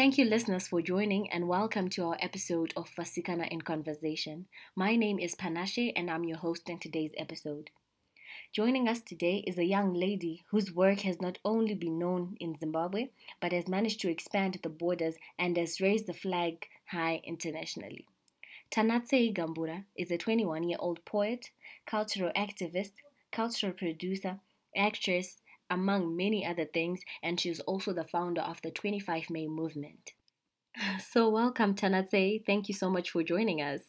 Thank you, listeners, for joining and welcome to our episode of Vasikana in Conversation. My name is Panashe and I'm your host in today's episode. Joining us today is a young lady whose work has not only been known in Zimbabwe, but has managed to expand the borders and has raised the flag high internationally. Tanatsei Gambura is a 21 year old poet, cultural activist, cultural producer, actress, among many other things, and she's also the founder of the 25 May movement. So, welcome, Tanatsei. Thank you so much for joining us.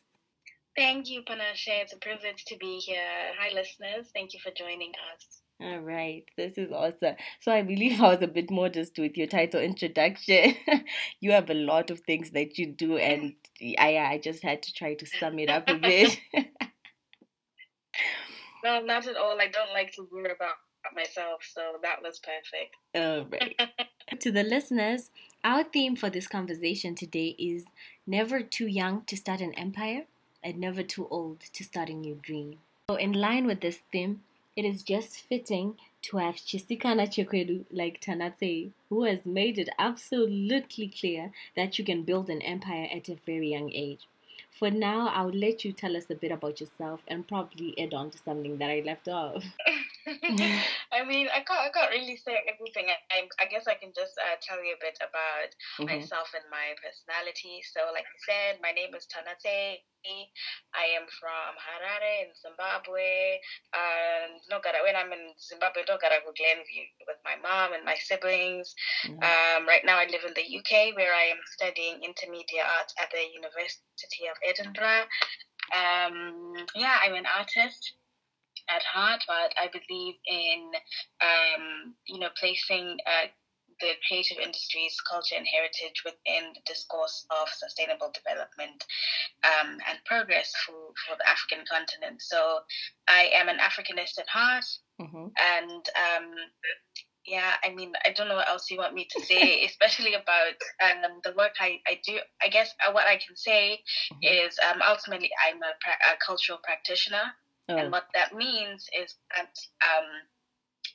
Thank you, Panashe. It's a privilege to be here. Hi, listeners. Thank you for joining us. All right, this is awesome. So I believe I was a bit modest with your title introduction. you have a lot of things that you do, and I I just had to try to sum it up a bit. no, not at all. I don't like to hear about myself, so that was perfect. All right. to the listeners, our theme for this conversation today is never too young to start an empire and never too old to start a new dream. So, in line with this theme, it is just fitting to have Chisikana Chekwedu like Tanate, who has made it absolutely clear that you can build an empire at a very young age. For now, I'll let you tell us a bit about yourself and probably add on to something that I left off. I mean, I can't, I can't really say everything. I, I guess I can just uh, tell you a bit about mm-hmm. myself and my personality. So, like I said, my name is Tanate. I am from Harare in Zimbabwe. And uh, when I'm in Zimbabwe, Ndogara Glenview with my mom and my siblings. Mm-hmm. Um, right now, I live in the UK where I am studying intermedia art at the University of Edinburgh. Um, yeah, I'm an artist at heart, but I believe in um, you know placing uh, the creative industries, culture, and heritage within the discourse of sustainable development um, and progress for, for the African continent. So I am an Africanist at heart, mm-hmm. and um, yeah, I mean, I don't know what else you want me to say, especially about um, the work I, I do. I guess uh, what I can say mm-hmm. is um, ultimately I'm a, pra- a cultural practitioner. Oh. And what that means is that um,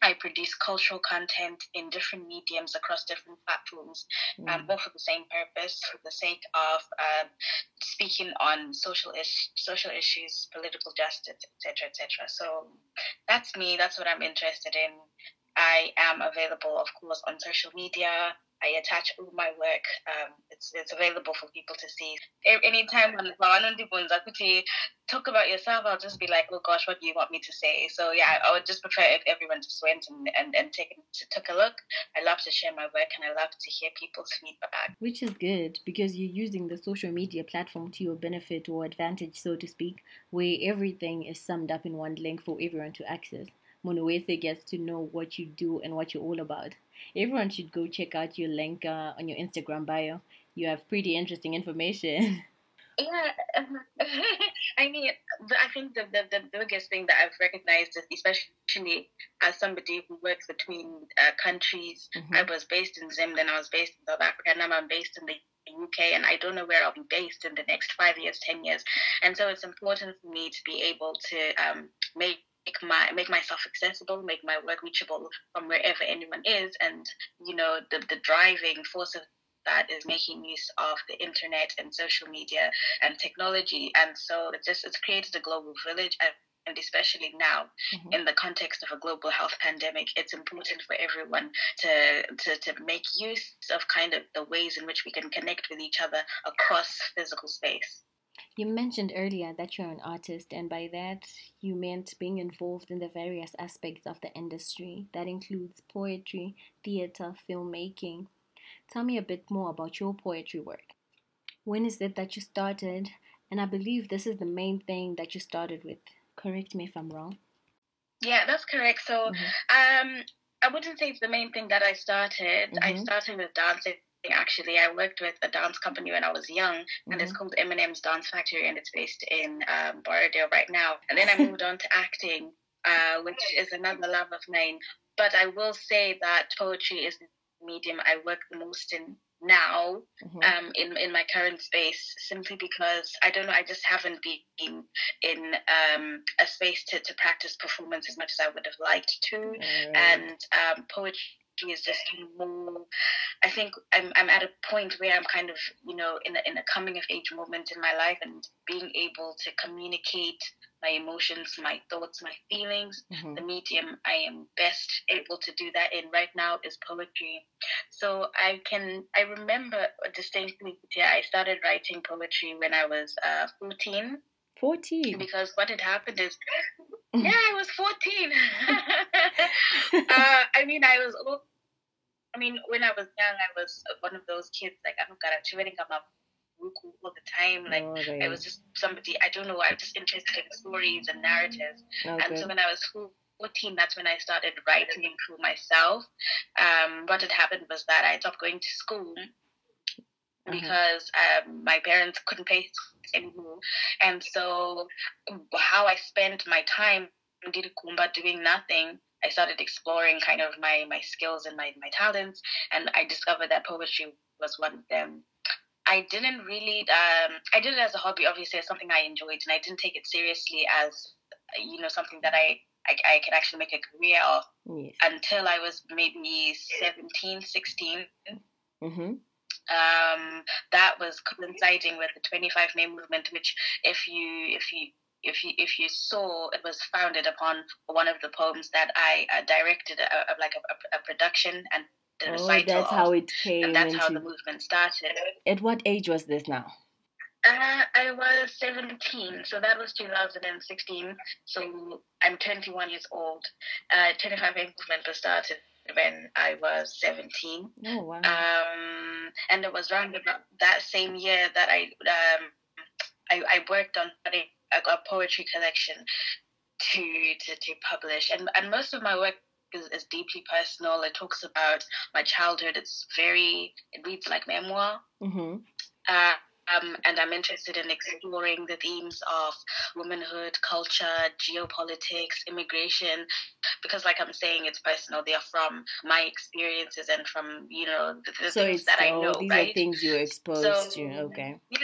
I produce cultural content in different mediums across different platforms, mm. um, all for the same purpose, for the sake of um, speaking on social is- social issues, political justice, etc., etc. So that's me. That's what I'm interested in. I am available, of course, on social media. I attach all my work. Um, it's it's available for people to see. Anytime when I could to talk about yourself, I'll just be like, oh gosh, what do you want me to say? So yeah, I would just prefer if everyone just went and, and, and take, took a look. I love to share my work and I love to hear people's feedback. Which is good because you're using the social media platform to your benefit or advantage, so to speak, where everything is summed up in one link for everyone to access. Monuese gets to know what you do and what you're all about. Everyone should go check out your link uh, on your Instagram bio. You have pretty interesting information. Yeah, I mean, I think the, the, the biggest thing that I've recognized is, especially as somebody who works between uh, countries, mm-hmm. I was based in Zim, then I was based in South Africa, and now I'm based in the UK, and I don't know where I'll be based in the next five years, ten years, and so it's important for me to be able to um, make make my make myself accessible, make my work reachable from wherever anyone is, and you know the the driving force of that is making use of the internet and social media and technology, and so it just it's created a global village. And, and especially now mm-hmm. in the context of a global health pandemic it's important for everyone to, to to make use of kind of the ways in which we can connect with each other across physical space you mentioned earlier that you're an artist, and by that you meant being involved in the various aspects of the industry. That includes poetry, theater, filmmaking. Tell me a bit more about your poetry work. When is it that you started? And I believe this is the main thing that you started with. Correct me if I'm wrong. Yeah, that's correct. So, mm-hmm. um, I wouldn't say it's the main thing that I started. Mm-hmm. I started with dancing actually. I worked with a dance company when I was young, mm-hmm. and it's mm-hmm. called Eminem's Dance Factory, and it's based in um, Borrowdale right now. And then I moved on to acting, uh, which is another love of mine. But I will say that poetry is the medium I work the most in now mm-hmm. um, in in my current space simply because I don't know I just haven't been in um, a space to, to practice performance as much as I would have liked to mm. and um, poetry is just more. I think I'm I'm at a point where I'm kind of you know in a, in a coming of age moment in my life and being able to communicate my emotions, my thoughts, my feelings. Mm-hmm. The medium I am best able to do that in right now is poetry. So I can I remember distinctly. Yeah, I started writing poetry when I was uh, 14. 14 because what had happened is yeah i was 14 uh, i mean i was i mean when i was young i was one of those kids like i don't got a ruku all the time like oh, i was just somebody i don't know i was just interested in stories and narratives okay. and so when i was 14 that's when i started writing through myself um, what had happened was that i stopped going to school. Because um, my parents couldn't pay anymore. And so, how I spent my time in Kumba doing nothing, I started exploring kind of my, my skills and my, my talents, and I discovered that poetry was one of them. I didn't really, um, I did it as a hobby, obviously, as something I enjoyed, and I didn't take it seriously as, you know, something that I I, I could actually make a career of yes. until I was maybe 17, 16. Mm-hmm um, that was coinciding with the 25 May movement, which if you if you if you if you saw, it was founded upon one of the poems that I uh, directed, a, a, like a, a, production and the oh, that's of, how it came. And that's how the movement started. At what age was this now? Uh, I was 17, so that was 2016. So I'm 21 years old. Uh, 25 May movement was started when I was 17. Oh, wow. Um, and it was around about that same year that I, um, I, I worked on a, a poetry collection to, to, to publish. And, and most of my work is, is deeply personal. It talks about my childhood. It's very, it reads like memoir. Mm-hmm. Uh, um, and I'm interested in exploring the themes of womanhood, culture, geopolitics, immigration, because, like I'm saying, it's personal. They are from my experiences and from you know the, the so things that I know. These right? are things you're exposed so, to. Okay. Yeah,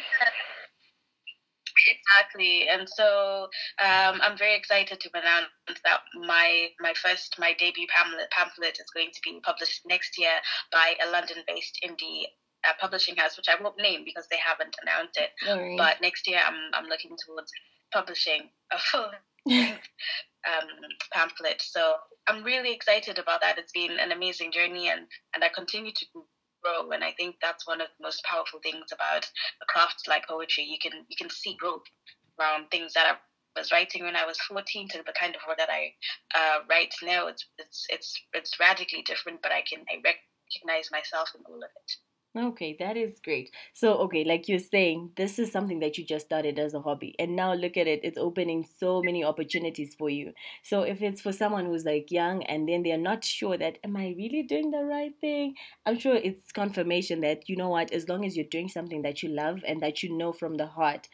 exactly and so um, i'm very excited to announce that my my first my debut pamphlet, pamphlet is going to be published next year by a london based indie a publishing house, which I won't name because they haven't announced it. Right. But next year, I'm I'm looking towards publishing a full um, pamphlet. So I'm really excited about that. It's been an amazing journey, and and I continue to grow. And I think that's one of the most powerful things about a craft like poetry. You can you can see growth around things that I was writing when I was 14 to the kind of work that I uh, write now. It's it's it's it's radically different, but I can I recognize myself in all of it. Okay, that is great. So, okay, like you're saying, this is something that you just started as a hobby, and now look at it, it's opening so many opportunities for you. So, if it's for someone who's like young and then they're not sure that, am I really doing the right thing? I'm sure it's confirmation that, you know what, as long as you're doing something that you love and that you know from the heart,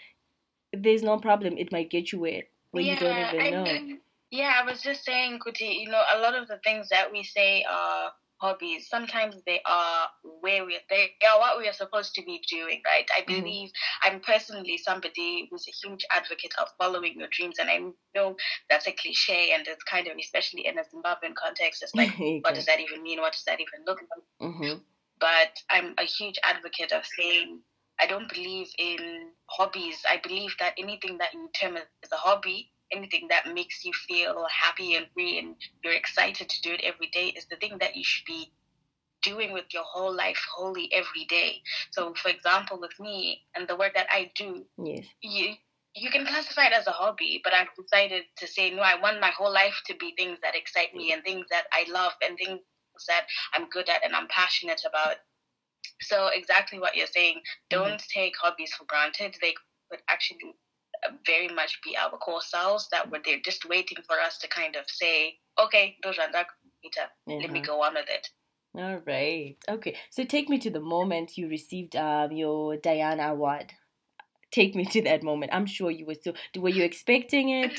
there's no problem. It might get you where, where yeah, you don't even know. I yeah, I was just saying, Kuti, you know, a lot of the things that we say are hobbies sometimes they are where we they are what we are supposed to be doing right i mm-hmm. believe mm-hmm. i'm personally somebody who's a huge advocate of following your dreams and i know that's a cliche and it's kind of especially in a zimbabwean context it's like okay. what does that even mean what does that even look like mm-hmm. but i'm a huge advocate of saying i don't believe in hobbies i believe that anything that you term as a hobby anything that makes you feel happy and free and you're excited to do it every day is the thing that you should be doing with your whole life wholly every day. So for example with me and the work that I do, yes. you you can classify it as a hobby, but I've decided to say no, I want my whole life to be things that excite me and things that I love and things that I'm good at and I'm passionate about. So exactly what you're saying, mm-hmm. don't mm-hmm. take hobbies for granted. They could actually very much be our core selves that were there just waiting for us to kind of say, okay, mm-hmm. let me go on with it. All right. Okay. So take me to the moment you received um, your Diana Award. Take me to that moment. I'm sure you were so. Were you expecting it,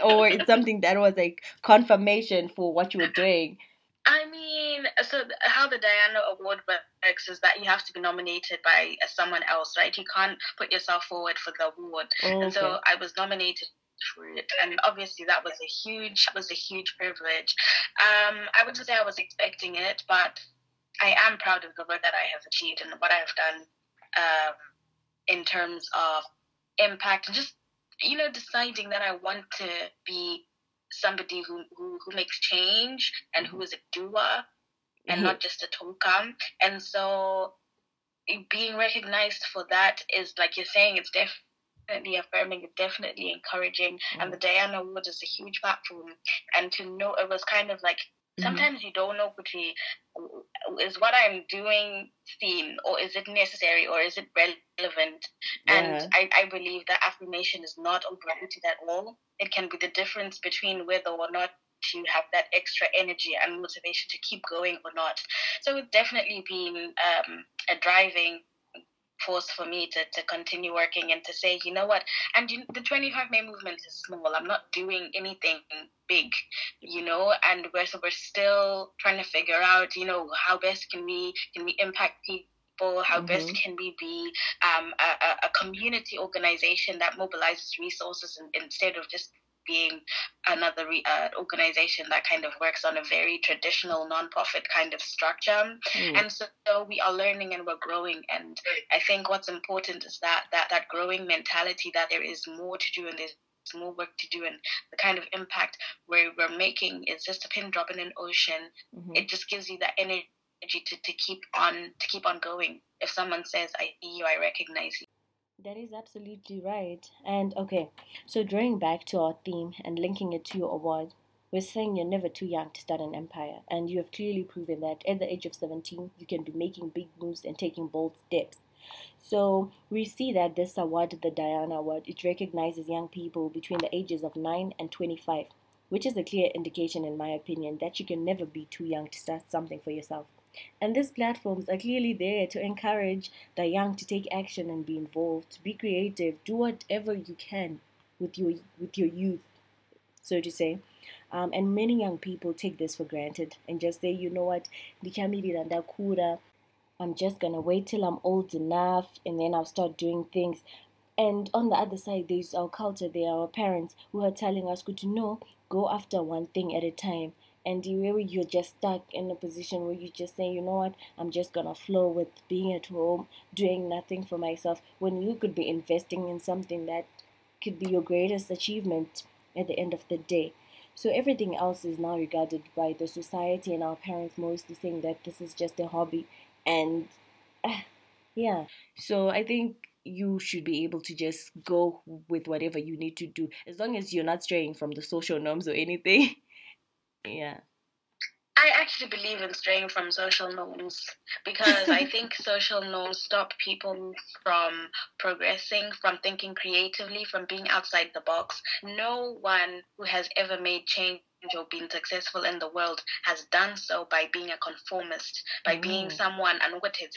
or it's something that was like confirmation for what you were doing? I mean, so how the Diana Award works is that you have to be nominated by uh, someone else, right? You can't put yourself forward for the award. Oh, okay. And so I was nominated for it, and obviously that was a huge was a huge privilege. Um, I wouldn't say I was expecting it, but I am proud of the work that I have achieved and what I have done um, in terms of impact and just you know deciding that I want to be somebody who, who, who makes change and who is a doer and mm-hmm. not just a talker. And so being recognized for that is like you're saying, it's definitely affirming, it's definitely encouraging. Mm-hmm. And the Diana Award is a huge platform. And to know it was kind of like Mm-hmm. Sometimes you don't know, Kuti, is what I'm doing seen or is it necessary or is it relevant? Yeah. And I, I believe that affirmation is not overrated at all. It can be the difference between whether or not you have that extra energy and motivation to keep going or not. So it's definitely been um, a driving force for me to, to continue working and to say, you know what, and you, the 25 May movement is small. I'm not doing anything big, you know, and we're, so we're still trying to figure out, you know, how best can we, can we impact people? How mm-hmm. best can we be um, a, a community organization that mobilizes resources instead of just being another uh, organization that kind of works on a very traditional nonprofit kind of structure. Mm. And so, so we are learning and we're growing. And I think what's important is that that that growing mentality that there is more to do and there's more work to do and the kind of impact we're, we're making is just a pin drop in an ocean. Mm-hmm. It just gives you that energy to, to keep on to keep on going. If someone says, I see you, I recognize you. That is absolutely right. And okay, so drawing back to our theme and linking it to your award, we're saying you're never too young to start an empire, and you have clearly proven that at the age of 17, you can be making big moves and taking bold steps. So we see that this award, the Diana Award, it recognizes young people between the ages of 9 and 25, which is a clear indication, in my opinion, that you can never be too young to start something for yourself. And these platforms are clearly there to encourage the young to take action and be involved, be creative, do whatever you can with your with your youth, so to say. Um, and many young people take this for granted and just say, you know what, I'm just gonna wait till I'm old enough and then I'll start doing things. And on the other side, there's our culture, there are our parents who are telling us, good to know, go after one thing at a time and where you're just stuck in a position where you just say, you know what, I'm just gonna flow with being at home, doing nothing for myself, when you could be investing in something that could be your greatest achievement at the end of the day. So everything else is now regarded by the society and our parents mostly saying that this is just a hobby, and uh, yeah. So I think you should be able to just go with whatever you need to do as long as you're not straying from the social norms or anything. Yeah. I actually believe in straying from social norms because I think social norms stop people from progressing, from thinking creatively, from being outside the box. No one who has ever made change or been successful in the world has done so by being a conformist, by mm. being someone, and what is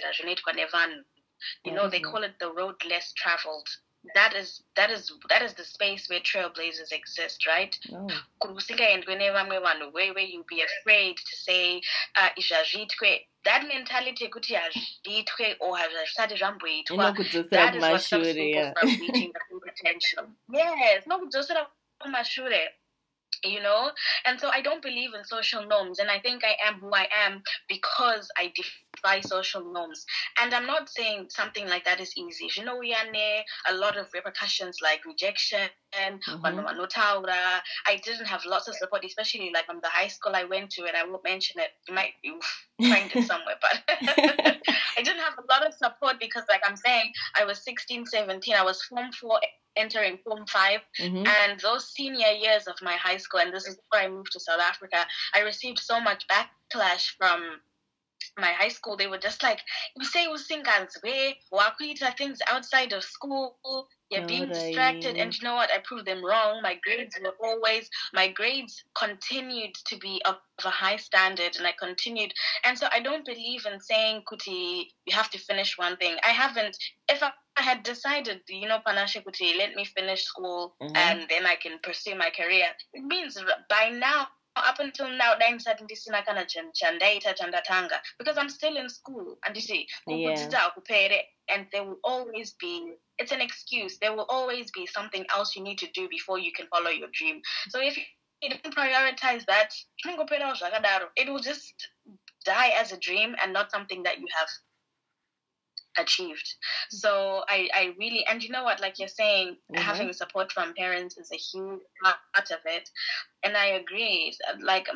you know, they call it the road less traveled that is that is that is the space where trailblazers exist, right? Oh. Where, where you be afraid to say uh, that mentality kuti hazviitwe or hazvisati zvamboitwa that is what stops people from reaching their full potential yes nokudzosera kumashure you know and so i don't believe in social norms and i think i am who i am because i defy social norms and i'm not saying something like that is easy you know we are near a lot of repercussions like rejection mm-hmm. i didn't have lots of support especially like from the high school i went to and i won't mention it you might find it somewhere but i didn't have a lot of support because like i'm saying i was 16 17 i was form 4 entering Form 5. Mm-hmm. And those senior years of my high school, and this is before I moved to South Africa, I received so much backlash from my high school. They were just like, you say usinganzwe, wakuita things outside of school, you're being distracted. And you know what? I proved them wrong. My grades were always, my grades continued to be of a high standard and I continued. And so I don't believe in saying, Kuti, you have to finish one thing. I haven't, if I I had decided, you know, Panashe Kuti, let me finish school mm-hmm. and then I can pursue my career. It means by now, up until now, ndisina kana chandaita chandatanga because I'm still in school and you see, yeah. and there will always be it's an excuse. There will always be something else you need to do before you can follow your dream. So if you don't prioritize that, it will just die as a dream and not something that you have achieved. So I, I really, and you know what, like you're saying, mm-hmm. having support from parents is a huge part of it. And I agree. Like,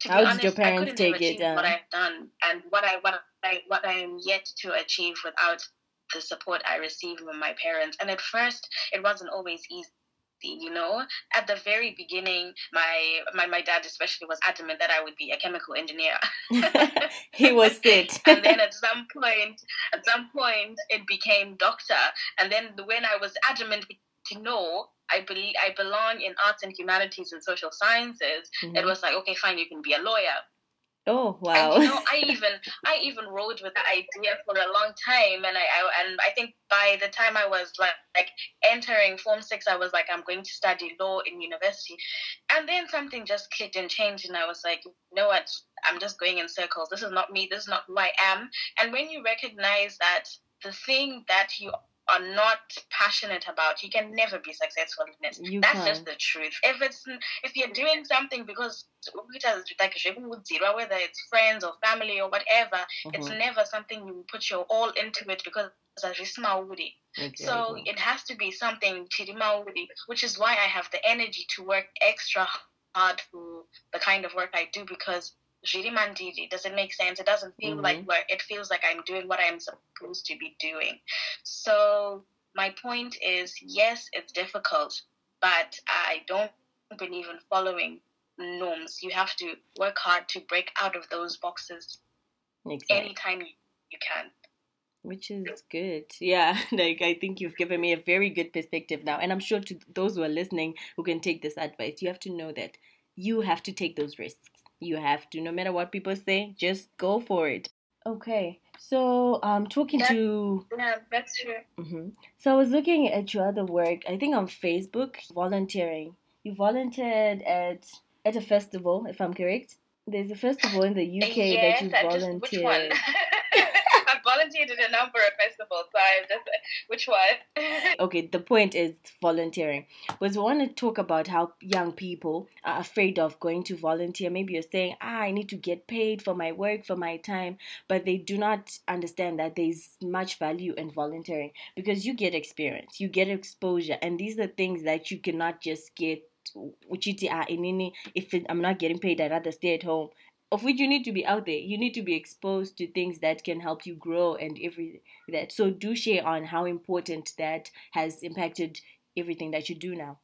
to How honest, did your parents take it? What I've done and what I what I what I am yet to achieve without the support I received from my parents. And at first, it wasn't always easy you know at the very beginning my my, my dad especially was adamant that i would be a chemical engineer he was it and then at some point at some point it became doctor and then when i was adamant to know I believe I belong in arts and humanities and social sciences. Mm-hmm. It was like, okay, fine, you can be a lawyer. Oh wow! And, you know, I even I even rode with the idea for a long time, and I, I and I think by the time I was like like entering Form Six, I was like, I'm going to study law in university, and then something just clicked and changed, and I was like, you know what? I'm just going in circles. This is not me. This is not who I am. And when you recognize that the thing that you are not passionate about, you can never be successful in it. You That's can. just the truth. If it's if you're doing something because whether it's friends or family or whatever, mm-hmm. it's never something you put your all into it because exactly. So it has to be something which is why I have the energy to work extra hard for the kind of work I do because mandiri does it make sense? It doesn't feel mm-hmm. like work it feels like i'm doing what i'm supposed to be doing. So my point is yes it's difficult but i don't believe in following norms. You have to work hard to break out of those boxes exactly. anytime you can. Which is good. Yeah like i think you've given me a very good perspective now and i'm sure to those who are listening who can take this advice you have to know that you have to take those risks you have to, no matter what people say, just go for it. Okay, so um, talking to yeah, that's true. Mm-hmm. So I was looking at your other work. I think on Facebook, volunteering. You volunteered at at a festival, if I'm correct. There's a festival in the UK yes, that you volunteered. Just, which one? volunteered at a number of festivals. So I just, which one? okay, the point is volunteering. Was we want to talk about how young people are afraid of going to volunteer. Maybe you're saying, ah, I need to get paid for my work, for my time, but they do not understand that there's much value in volunteering because you get experience, you get exposure, and these are things that you cannot just get ah, if I'm not getting paid, I'd rather stay at home of which you need to be out there. You need to be exposed to things that can help you grow and every that. So do share on how important that has impacted everything that you do now.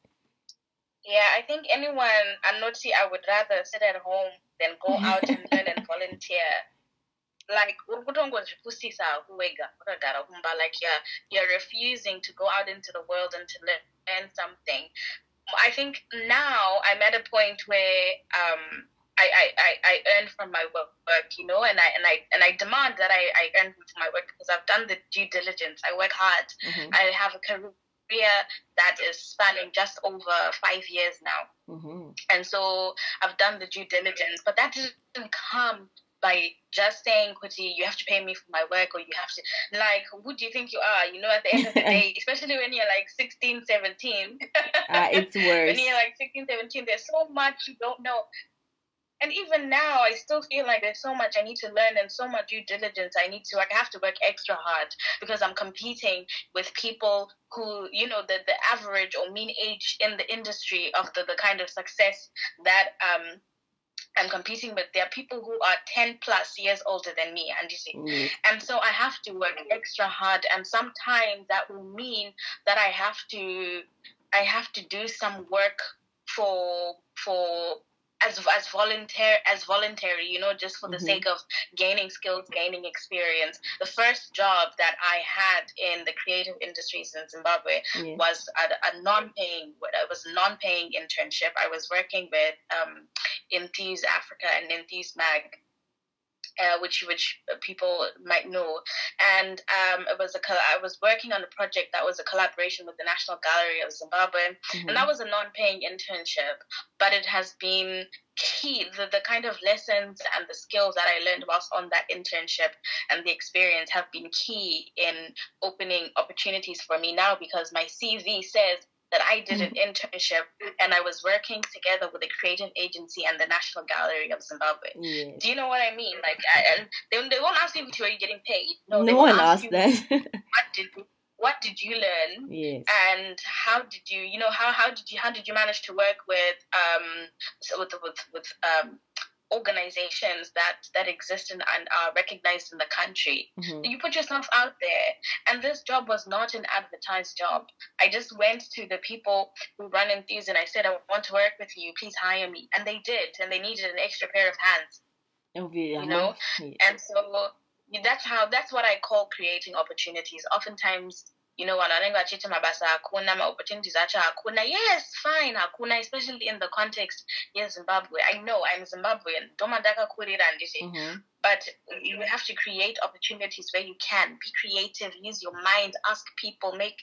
Yeah, I think anyone I'm not see I would rather sit at home than go out and learn and volunteer. Like like you're you're refusing to go out into the world and to learn something. I think now I'm at a point where um I, I, I earn from my work, you know, and I and I and I demand that I, I earn from my work because I've done the due diligence. I work hard. Mm-hmm. I have a career that is spanning just over five years now, mm-hmm. and so I've done the due diligence. But that doesn't come by just saying, Kuti, you have to pay me for my work, or you have to, like, who do you think you are? You know, at the end of the day, especially when you're like 16, 17. uh, it's worse. when you're like 16, 17, there's so much you don't know and even now i still feel like there's so much i need to learn and so much due diligence i need to like i have to work extra hard because i'm competing with people who you know the, the average or mean age in the industry of the, the kind of success that um I'm competing with, there are people who are 10 plus years older than me, and you see. Mm. And so I have to work extra hard. And sometimes that will mean that I have to I have to do some work for for as as volunteer as voluntary you know just for the mm-hmm. sake of gaining skills gaining experience the first job that i had in the creative industries in zimbabwe yeah. was a, a, non-paying it was a non-paying internship i was working with um, africa and Enthuse mag uh, which which people might know, and um, it was a I was working on a project that was a collaboration with the National Gallery of Zimbabwe, mm-hmm. and that was a non-paying internship, but it has been key the, the kind of lessons and the skills that I learned whilst on that internship and the experience have been key in opening opportunities for me now because my CV says that I did an mm-hmm. internship and I was working together with a creative agency and the National Gallery of Zimbabwe. Do you know what I mean? Like, I, and they, they won't ask you if you're getting paid. No, no one asked ask that. what did what did you learn? Yes. And how did you, you know, how how did you how did you manage to work with um with with with um organizations that that exist in, and are recognized in the country. Mm-hmm. You put yourself out there, and this job was not an advertised job. I just went to the people who run Enthuse and I said, "I want to work with you. Please hire me," and they did, and they needed an extra pair of hands. You know, and so that's how that's what I call creating opportunities. Oftentimes you know wananenge vachiti mabasa hakuna maopportunities acho hakuna yes fine hakuna especially in the context yezimbabwe i know i'm zimbabwean. Ndoma ndakakurira handiti mm-hmm. but you have to create opportunities where you can. Be creative. Use your mind. Ask people. Make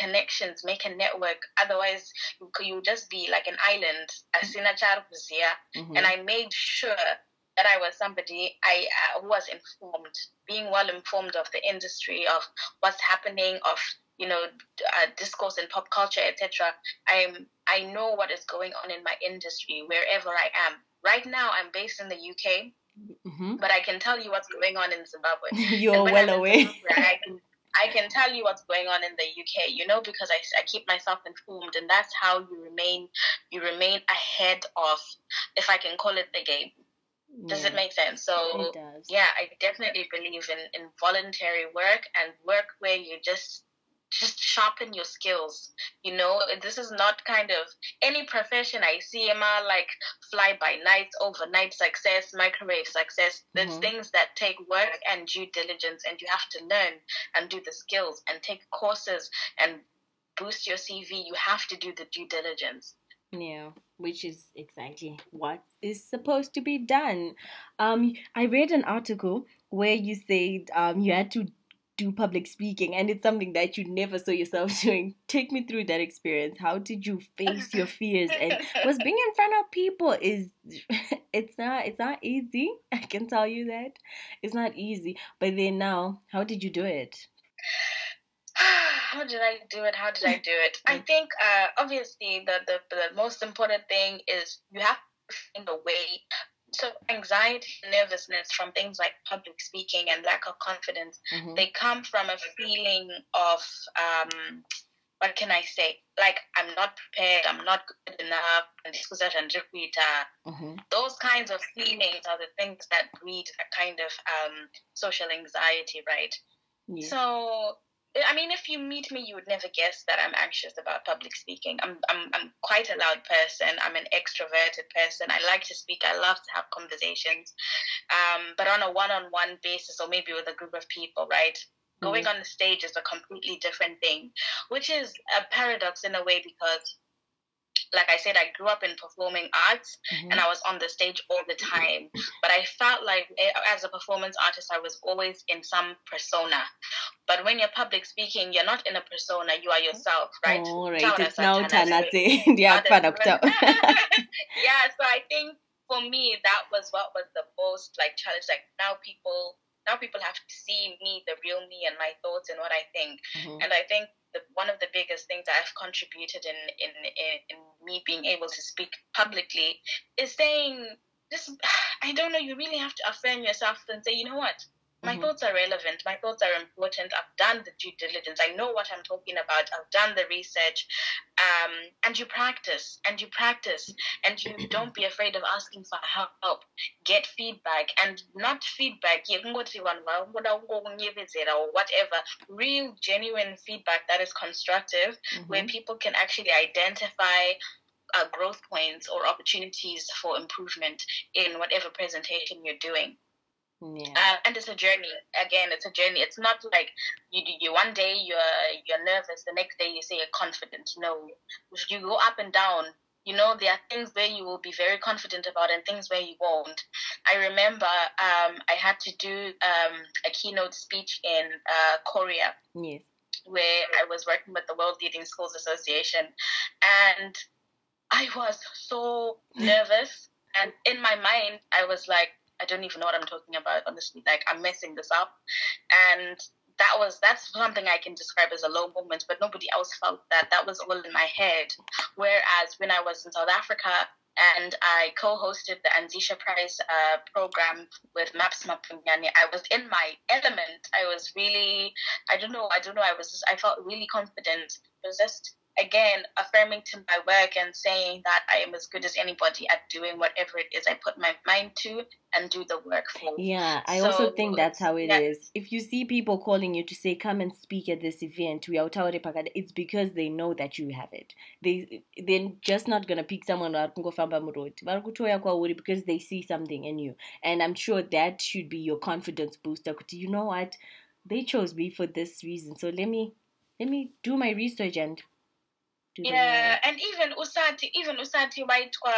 connections. Make a network. Otherwise you, you just be like an island. Asina mm-hmm. and i made sure that I was somebody I uh, was informed, being well informed of the industry, of what's happening, of you know uh, discourse and pop culture, etc. I'm I know what is going on in my industry wherever I am. Right now, I'm based in the UK, mm-hmm. but I can tell you what's going on in Zimbabwe. You're well aware. I can, I can tell you what's going on in the UK, you know, because I, I keep myself informed, and that's how you remain you remain ahead of, if I can call it the game. Does it make sense? So yeah, I definitely believe in, in voluntary work and work where you just just sharpen your skills. You know, this is not kind of any profession I see Emma like fly by night, overnight success, microwave success. There's mm-hmm. things that take work and due diligence and you have to learn and do the skills and take courses and boost your CV. You have to do the due diligence. Yeah, which is exactly what is supposed to be done. Um, I read an article where you said um, you had to do public speaking and it's something that you never saw yourself doing. Take me through that experience. How did you face your fears? And was being in front of people is it's not it's not easy. I can tell you that. It's not easy. But then now, how did you do it? How did I do it? How did I do it? I think uh, obviously the, the the most important thing is you have to find a way. So anxiety, nervousness from things like public speaking and lack of confidence, mm-hmm. they come from a feeling of um, what can I say? Like I'm not prepared, I'm not good enough, and mm-hmm. Those kinds of feelings are the things that breed a kind of um, social anxiety, right? Yeah. So I mean, if you meet me, you would never guess that I'm anxious about public speaking. I'm, I'm, I'm quite a loud person. I'm an extroverted person. I like to speak. I love to have conversations. Um, but on a one-on-one basis, or maybe with a group of people, right? Mm-hmm. Going on the stage is a completely different thing, which is a paradox in a way because like I said, I grew up in performing arts mm-hmm. and I was on the stage all the time. But I felt like eh, as a performance artist, I was always in some persona. But when you're public speaking, you're not in a persona, you are yourself, right? All right, it's now Tanate. yeah, yeah, so I think for me, that was what was the most like challenge. Like now people now people have to see me, the real me, and my thoughts and what I think. Mm-hmm. And I think the, one of the biggest things that I've contributed in, in, in in me being able to speak publicly is saying this. I don't know. You really have to affirm yourself and say, you know what, my mm-hmm. thoughts are relevant. My thoughts are important. I've done the due diligence. I know what I'm talking about. I've done the research. Um, and you practice and you practice and you don't be afraid of asking for help. Get feedback and not feedback, you can go to one year visit or whatever. Real, genuine feedback that is constructive mm-hmm. where people can actually identify uh, growth points or opportunities for improvement in whatever presentation you're doing. Yeah. Uh, and it's a journey. Again, it's a journey. It's not like you do. You one day you're you're nervous, the next day you say you're confident. No, you go up and down you know, there are things where you will be very confident about and things where you won't. I remember um, I had to do um, a keynote speech in uh, Korea. Yes. Where I was working with the World Leading Schools Association. And I was so nervous. and in my mind, I was like, I don't even know what I'm talking about, honestly. Like, I'm messing this up. And that was that's something I can describe as a low moment, but nobody else felt that. That was all in my head. Whereas when I was in South Africa and I co-hosted the Anzisha Prize uh, program with Maps Maponyane, I was in my element. I was really, I don't know, I don't know. I was, just, I felt really confident. It was just again affirming to my work and saying that I am as good as anybody at doing whatever it is I put my mind to and do the work for. Yeah, I so, also think that's how it yeah. is. If you see people calling you to say come and speak at this event, we are it's because they know that you have it. They they're just not gonna pick someone because they see something in you. And I'm sure that should be your confidence booster. You know what? They chose me for this reason. So let me let me do my research and yeah and even usati even usati waitwa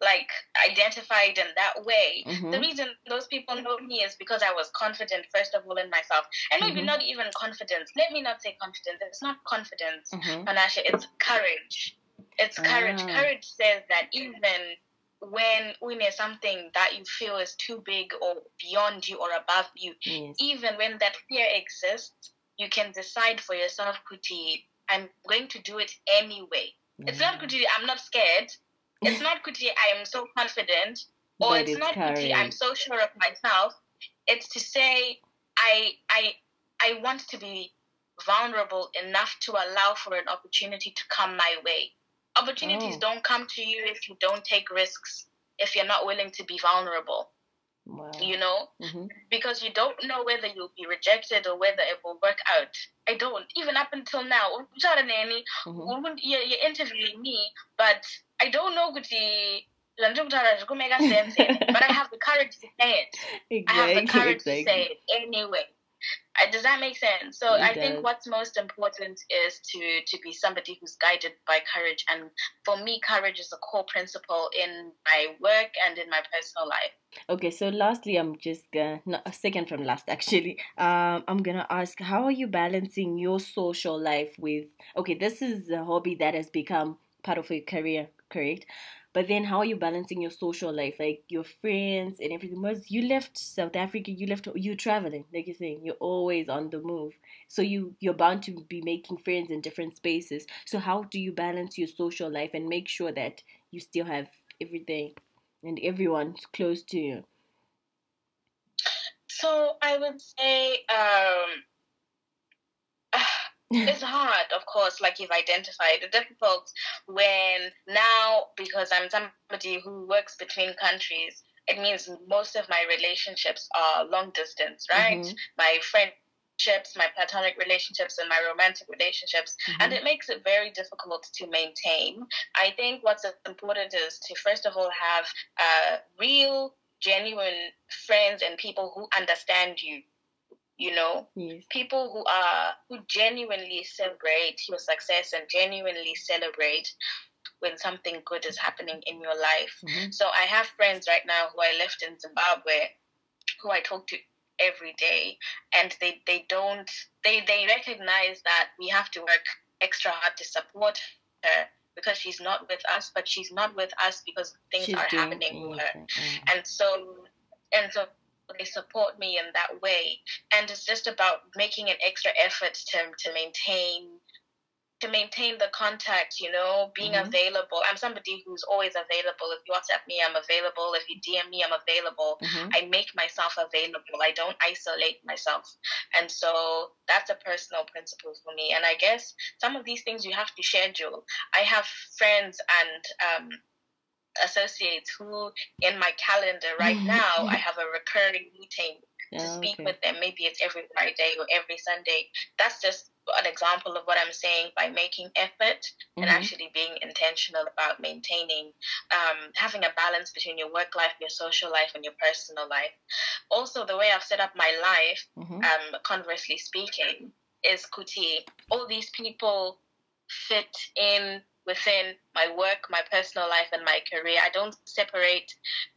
like identified in that way mm-hmm. the reason those people know me is because i was confident first of all in myself and maybe mm-hmm. not even confidence let me not say confidence it's not confidence mm-hmm. It's courage it's courage ah. courage says that even when when there's something that you feel is too big or beyond you or above you yes. even when that fear exists you can decide for yourself kuti I'm going to do it anyway. Mm. It's not Kuti, I'm not scared. It's not Kuti, I am so confident. Or but it's, it's not Kuti, I'm so sure of myself. It's to say I I I want to be vulnerable enough to allow for an opportunity to come my way. Opportunities oh. don't come to you if you don't take risks, if you're not willing to be vulnerable. Wow. You know, mm-hmm. because you don't know whether you'll be rejected or whether it will work out. I don't. Even up until now, mm-hmm. you're, you're interviewing me, but I don't know but I have the courage to say it. Exactly, I have the courage exactly. to say it anyway. Does that make sense? So it I does. think what's most important is to to be somebody who's guided by courage, and for me, courage is a core principle in my work and in my personal life. Okay, so lastly, I'm just gonna no, second from last actually. Um, I'm gonna ask, how are you balancing your social life with? Okay, this is a hobby that has become part of your career, correct? But then how are you balancing your social life, like your friends and everything? Because you left South Africa, you left you're traveling, like you're saying, you're always on the move. So you you're bound to be making friends in different spaces. So how do you balance your social life and make sure that you still have everything and everyone close to you? So I would say um it's hard, of course, like you've identified. It's difficult when now, because I'm somebody who works between countries, it means most of my relationships are long distance, right? Mm-hmm. My friendships, my platonic relationships, and my romantic relationships. Mm-hmm. And it makes it very difficult to maintain. I think what's important is to, first of all, have uh, real, genuine friends and people who understand you you know yes. people who are who genuinely celebrate your success and genuinely celebrate when something good is happening in your life mm-hmm. so i have friends right now who i left in zimbabwe who i talk to every day and they they don't they they recognize that we have to work extra hard to support her because she's not with us but she's not with us because things she's are happening with her and so and so they support me in that way and it's just about making an extra effort to to maintain to maintain the contact, you know, being mm-hmm. available. I'm somebody who's always available. If you WhatsApp me, I'm available. If you DM me, I'm available. Mm-hmm. I make myself available. I don't isolate myself. And so that's a personal principle for me. And I guess some of these things you have to schedule. I have friends and um, associates who in my calendar right now I have a recurring meeting to oh, speak okay. with them. Maybe it's every Friday or every Sunday. That's just an example of what I'm saying by making effort mm-hmm. and actually being intentional about maintaining, um, having a balance between your work life, your social life, and your personal life. Also, the way I've set up my life, mm-hmm. um, conversely speaking, is kuti. All these people fit in within my work, my personal life, and my career. I don't separate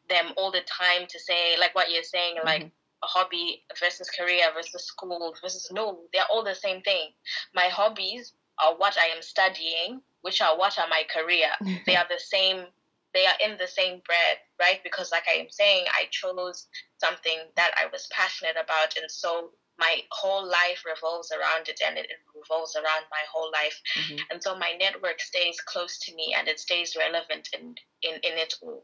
them all the time to say, like what you're saying, mm-hmm. like a hobby versus career versus school versus no, they're all the same thing. My hobbies are what I am studying, which are what are my career. they are the same they are in the same breath, right? Because like I am saying, I chose something that I was passionate about and so my whole life revolves around it and it, revolves around my whole life. Mm-hmm. And so my network stays close to me and it stays relevant in, in, in it all.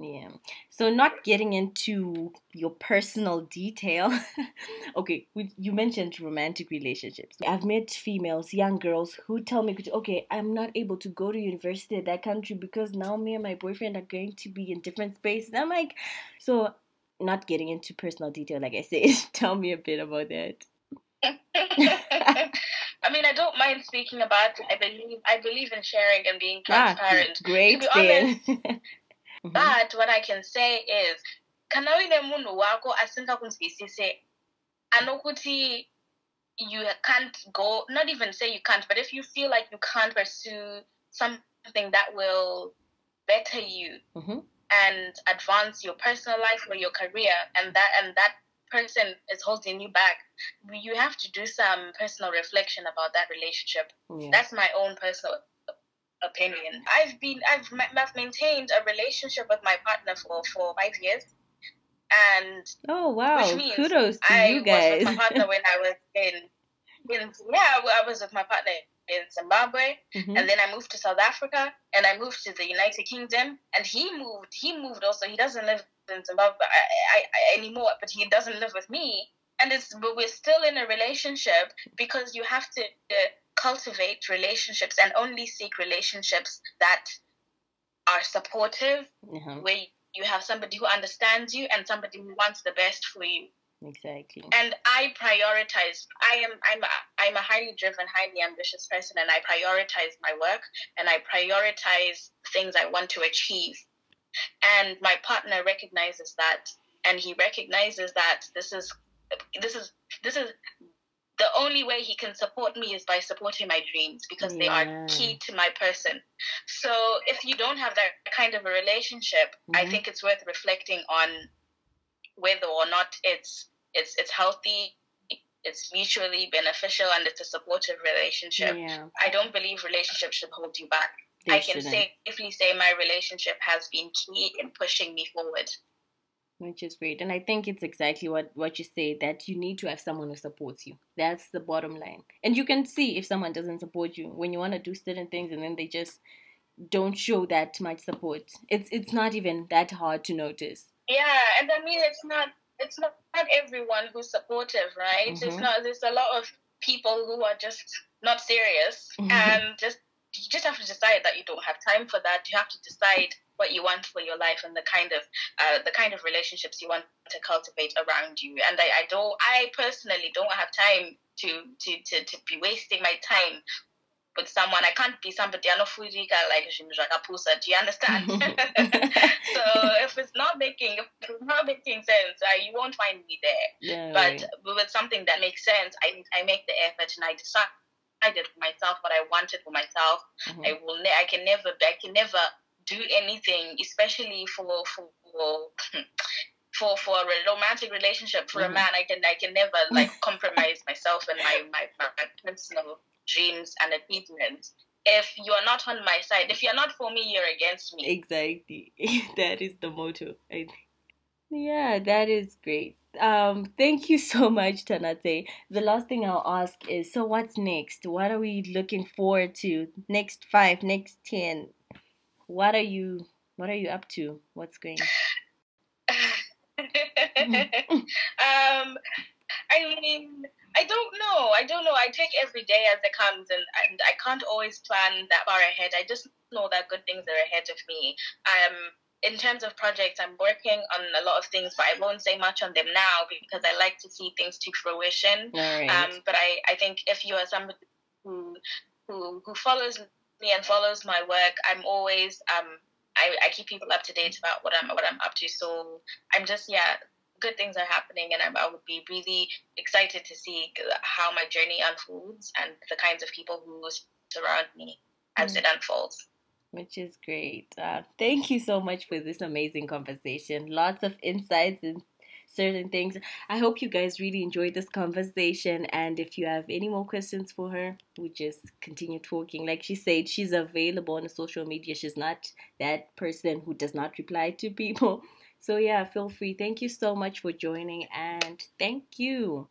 Yeah. So not getting into your personal detail. okay, you mentioned romantic relationships. I've met females, young girls who tell me, "Okay, I'm not able to go to university at that country because now me and my boyfriend are going to be in different spaces." I'm like, so not getting into personal detail, like I said. tell me a bit about that. I mean, I don't mind speaking about. It. I believe I believe in sharing and being ah, transparent. Ah, great, then. Mm-hmm. But what I can say is kana uine munhu wako asingakunzwisise anokuti you can't go not even say you can't but if you feel like you can't pursue something that will better you mm-hmm. And advance your personal life or your career and that and that person is holding you back you have to do some personal reflection about that relationship yeah. that's my own personal opinion. I've been I've, I've maintained a relationship with my partner for for five years, and oh wow, kudos to I you guys. was with my partner when I was in, in yeah, I was with my partner in Zimbabwe, mm-hmm. and then I moved to South Africa, and I moved to the United Kingdom, and he moved. He moved also. He doesn't live in Zimbabwe I, I, I, anymore, but he doesn't live with me. And it's but we're still in a relationship because you have to. Uh, cultivate relationships and only seek relationships that are supportive, uh-huh. where you have somebody who understands you and somebody who wants the best for you. Exactly. And I prioritize. I am. I'm. I'm a highly driven, highly ambitious person, and I prioritize my work and I prioritize things I want to achieve. And my partner recognizes that, and he recognizes that this is, this is, this is the only way he can support me is by supporting my dreams because yeah. they are key to my person. So if you don't have that kind of a relationship, mm-hmm. I think it's worth reflecting on whether or not it's it's it's healthy, it's mutually beneficial, and it's a supportive relationship. Yeah. I don't believe relationships should hold you back. They I can shouldn't. safely say my relationship has been key in pushing me forward which is great. And I think it's exactly what, what you say that you need to have someone who supports you. That's the bottom line. And you can see if someone doesn't support you when you want to do certain things and then they just don't show that much support. It's it's not even that hard to notice. Yeah, and I mean it's not it's not, not everyone who's supportive, right? Mm-hmm. It's not there's a lot of people who are just not serious mm-hmm. and just you just have to decide that you don't have time for that. You have to decide what you want for your life and the kind of uh, the kind of relationships you want to cultivate around you. And I, I don't, I personally don't have time to to to, to be wasting my time with someone. I can't be somebody anofurika like Pusa. Do you understand? so if it's not making if it's not making sense, uh, you won't find me there. Yeah, but right. with something that makes sense, I I make the effort and I decide decided for myself what I wanted for myself. Mm-hmm. I will. Ne- I can never. I can never do anything, especially for for. For, for a romantic relationship for mm-hmm. a man I can I can never like compromise myself and my, my, my personal dreams and achievements if you are not on my side if you're not for me you're against me exactly that is the motto yeah that is great um, thank you so much, Tanatsei. The last thing I'll ask is so what's next? What are we looking forward to? Next five, next ten. What are you what are you up to? What's going um I mean I don't know. I don't know. I take every day as it comes and, and I can't always plan that far ahead. I just know that good things are ahead of me. Um in terms of projects, I'm working on a lot of things, but I won't say much on them now because I like to see things to fruition. Right. Um, but I, I think if you are somebody who who who follows me and follows my work, I'm always um I, I keep people up to date about what I'm what I'm up to. So I'm just yeah, good things are happening, and I'm, I would be really excited to see how my journey unfolds and the kinds of people who surround me. as mm. it unfolds. Which is great. Uh, thank you so much for this amazing conversation. Lots of insights and certain things. I hope you guys really enjoyed this conversation. And if you have any more questions for her, we just continue talking. Like she said, she's available on social media. She's not that person who does not reply to people. So, yeah, feel free. Thank you so much for joining and thank you.